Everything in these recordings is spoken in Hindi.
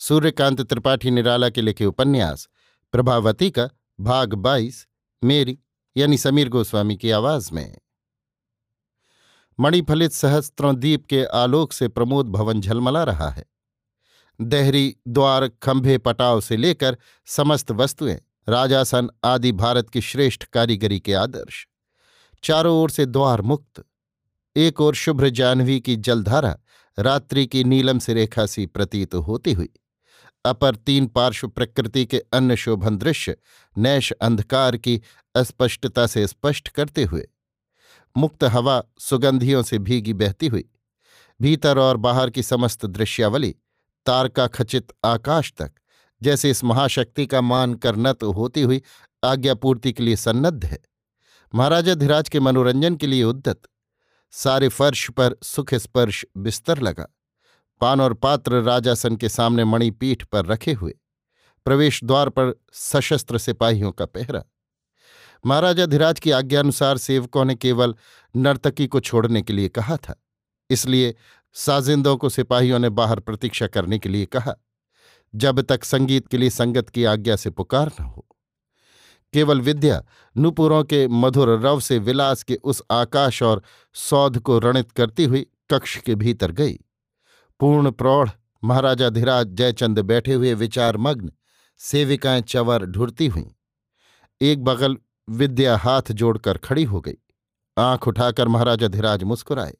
सूर्यकांत त्रिपाठी निराला के लिखे उपन्यास, प्रभावती का भाग बाईस, मेरी, यानी समीर गोस्वामी की आवाज़ में। मणिफलित सहस्त्रों दीप के आलोक से प्रमोद भवन झलमला रहा है। देहरी, द्वार, खंभे, पटाव से लेकर समस्त वस्तुएँ, राजासन आदि भारत की श्रेष्ठ कारीगरी के आदर्श। चारों ओर से द्वार मुक्त। एक ओर शुभ्र जानवी की जलधारा रात्रि की नीलम से रेखा सी प्रतीत होती हुई। अपर तीन पार्श्व प्रकृति के अन्य शोभन दृश्य नैश अंधकार की अस्पष्टता से स्पष्ट करते हुए। मुक्त हवा सुगंधियों से भीगी बहती हुई। भीतर और बाहर की समस्त दृश्यावली तारका खचित आकाश तक, जैसे इस महाशक्ति का मान कर नत होती हुई आज्ञापूर्ति के लिए सन्नद्ध है। महाराजा धीराज के मनोरंजन के लिए उद्दत सारे फर्श पर सुख स्पर्श बिस्तर लगा। पान और पात्र राजासन के सामने मणिपीठ पर रखे हुए, प्रवेश द्वार पर सशस्त्र सिपाहियों का पहरा। महाराजा धीराज की आज्ञानुसार सेवकों ने केवल नर्तकी को छोड़ने के लिए कहा था, इसलिए साजिंदों को सिपाहियों ने बाहर प्रतीक्षा करने के लिए कहा, जब तक संगीत के लिए संगत की आज्ञा से पुकार न हो। केवल विद्या नुपुरों के मधुर रव से विलास के उस आकाश और सौध को रणित करती हुई कक्ष के भीतर गई। पूर्ण प्रौढ़ महाराजा धीराज जयचंद बैठे हुए विचार मग्न सेविकाएँ चवर ढुरती हुईं। एक बगल विद्या हाथ जोड़कर खड़ी हो गई। आँख उठाकर महाराजा धीराज मुस्कुराए।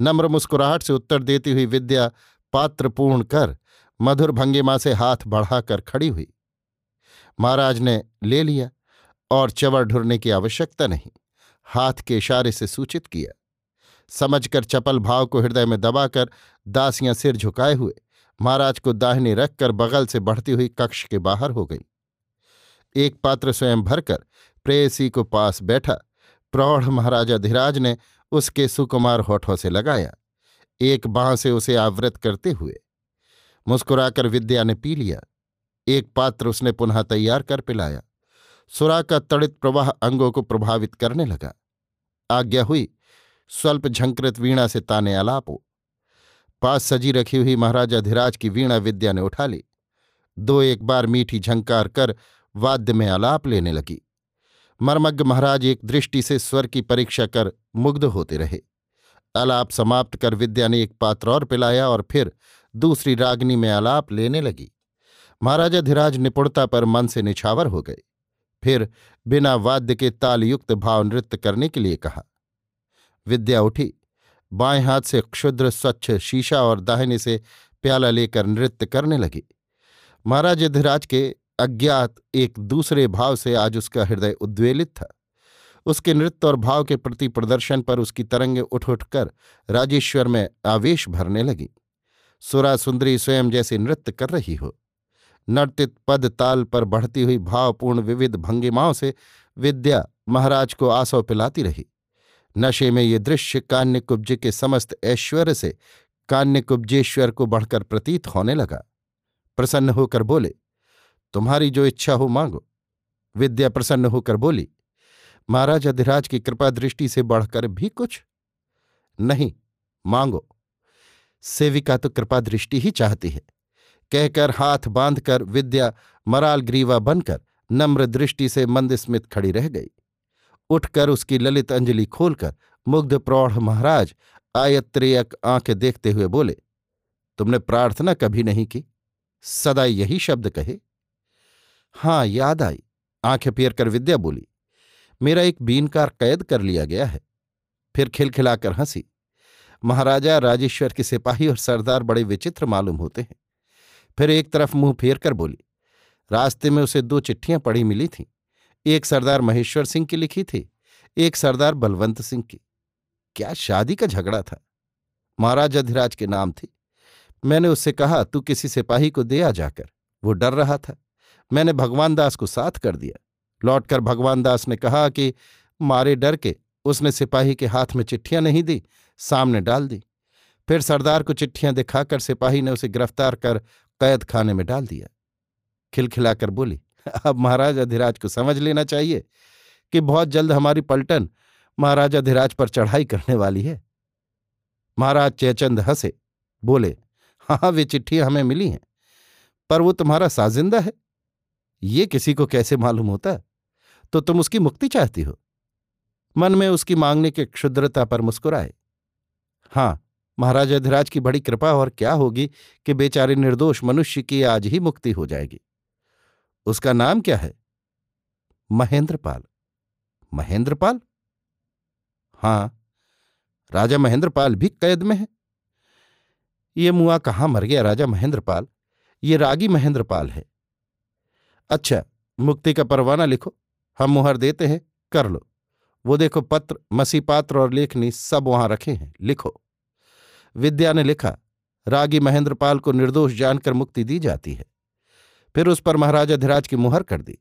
नम्र मुस्कुराहट से उत्तर देती हुई विद्या पात्र पूर्ण कर मधुर भंगिमा से हाथ बढ़ाकर खड़ी हुई। महाराज ने ले लिया और चवर ढुरने की आवश्यकता नहीं। हाथ के इशारे से सूचित किया। समझकर चपल भाव को हृदय में दबाकर दासियाँ सिर झुकाए हुए, महाराज को दाहिने रखकर बगल से बढ़ती हुई कक्ष के बाहर हो गई। एक पात्र स्वयं भरकर प्रेयसी को पास बैठा, प्रौढ़ महाराजा धीराज ने उसके सुकुमार होठों से लगाया, एक बांह से उसे आवृत करते हुए। मुस्कुराकर विद्या ने पी लिया, एक पात्र उसने पुनः तैयार कर पिलाया। सुरा का तड़ित प्रवाह अंगों को प्रभावित करने लगा। आज्ञा हुई स्वल्प झंकृत वीणा से ताने अलापो पास सजी रखी हुई महाराजा धीराज की वीणा विद्या ने उठा ली। दो एक बार मीठी झंकार कर वाद्य में अलाप लेने लगी। मर्मज्ञ महाराज एक दृष्टि से स्वर की परीक्षा कर मुग्ध होते रहे। अलाप समाप्त कर विद्या ने एक पात्र और पिलाया और फिर दूसरी रागनी में अलाप लेने लगी। महाराजा धीराज निपुणता पर मन से निछावर हो गए। फिर बिना वाद्य के तालयुक्त भाव नृत्य करने के लिए कहा विद्या उठी। बाएँ हाथ से क्षुद्र, स्वच्छ शीशा और दाहिने से प्याला लेकर नृत्य करने लगी। महाराज धीराज के अज्ञात एक दूसरे भाव से आज उसका हृदय उद्वेलित था। उसके नृत्य और भाव के प्रति प्रदर्शन पर उसकी तरंगे उठ उठकर राजेश्वर में आवेश भरने लगी। सुरा सुंदरी स्वयं जैसे नृत्य कर रही हो। नर्तित पद ताल पर बढ़ती हुई भावपूर्ण विविध भंगिमाओं से विद्या महाराज को आसव पिलाती रही। नशे में ये दृश्य कान्यकुब्ज के समस्त ऐश्वर्य से कान्यकुब्जेश्वर को बढ़कर प्रतीत होने लगा। प्रसन्न होकर बोले, तुम्हारी जो इच्छा हो मांगो। विद्या प्रसन्न होकर बोली, महाराज अधिराज की कृपा दृष्टि से बढ़कर भी कुछ नहीं, मांगो। सेविका तो कृपा दृष्टि ही चाहती है। कहकर हाथ बांधकर विद्या मराल ग्रीवा बनकर नम्र दृष्टि से मंदस्मित खड़ी रह गई। उठकर उसकी ललित अंजलि खोलकर मुग्ध प्रौढ़ महाराज आयत्रेयक आँखें देखते हुए बोले, तुमने प्रार्थना कभी नहीं की? सदा यही शब्द कहे? हाँ, याद आई, आँखें फेर कर विद्या बोली, मेरा एक बीनकार कैद कर लिया गया है। फिर खिलखिलाकर हँसी, महाराजा राजेश्वर के सिपाही और सरदार बड़े विचित्र मालूम होते हैं। फिर एक तरफ़ मुँह फेर कर बोली, रास्ते में उसे दो चिट्ठियाँ पड़ी मिली थीं। एक सरदार महेश्वर सिंह की लिखी थी, एक सरदार बलवंत सिंह की। क्या शादी का झगड़ा था? महाराज अधिराज के नाम थी। मैंने उससे कहा, तू किसी सिपाही को दे आ जाकर। वो डर रहा था। मैंने भगवान दास को साथ कर दिया। लौटकर भगवान दास ने कहा कि मारे डर के उसने सिपाही के हाथ में चिट्ठियाँ नहीं दी, सामने डाल दी। फिर सरदार को चिट्ठियाँ दिखाकर सिपाही ने उसे गिरफ़्तार कर कैद खाने में डाल दिया। खिलखिलाकर बोली अब महाराज अधिराज को समझ लेना चाहिए कि बहुत जल्द हमारी पलटन महाराज अधिराज पर चढ़ाई करने वाली है। महाराज जयचंद हंसे, बोले हाँ वे चिट्ठियाँ हमें मिली हैं, पर वो तुम्हारा साजिंदा है। ये किसी को कैसे मालूम होता? तो तुम उसकी मुक्ति चाहती हो? मन में उसकी मांगने की क्षुद्रता पर मुस्कुराए। हाँ महाराज अधिराज की बड़ी कृपा और क्या होगी कि बेचारे निर्दोष मनुष्य की आज ही मुक्ति हो जाएगी। उसका नाम क्या है? महेंद्रपाल। महेंद्रपाल? हाँ, राजा महेंद्रपाल भी कैद में है। ये मुआ कहाँ मर गया राजा महेंद्रपाल? ये रागी महेंद्रपाल है। अच्छा मुक्ति का परवाना लिखो। हम मुहर देते हैं, कर लो। वो देखो पत्र मसी पात्र और लेखनी सब वहाँ रखे हैं, लिखो। विद्या ने लिखा, रागी महेंद्रपाल को निर्दोष जानकर मुक्ति दी जाती है। फिर उस पर महाराज अधिराज की मुहर कर दी।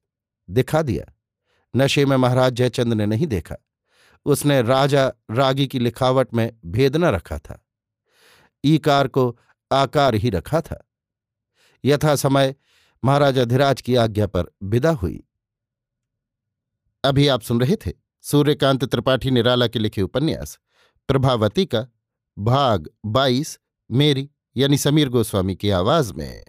दिखा दिया। नशे में महाराज जयचंद ने नहीं देखा। उसने राजा रागी की लिखावट में भेद न रखा था। ईकार को आकार ही रखा था। यथा समय महाराज अधिराज की आज्ञा पर विदा हुई। अभी आप सुन रहे थे सूर्यकांत त्रिपाठी निराला के लिखे उपन्यास, प्रभावती का भाग बाईस, मेरी यानी समीर गोस्वामी की आवाज़ में।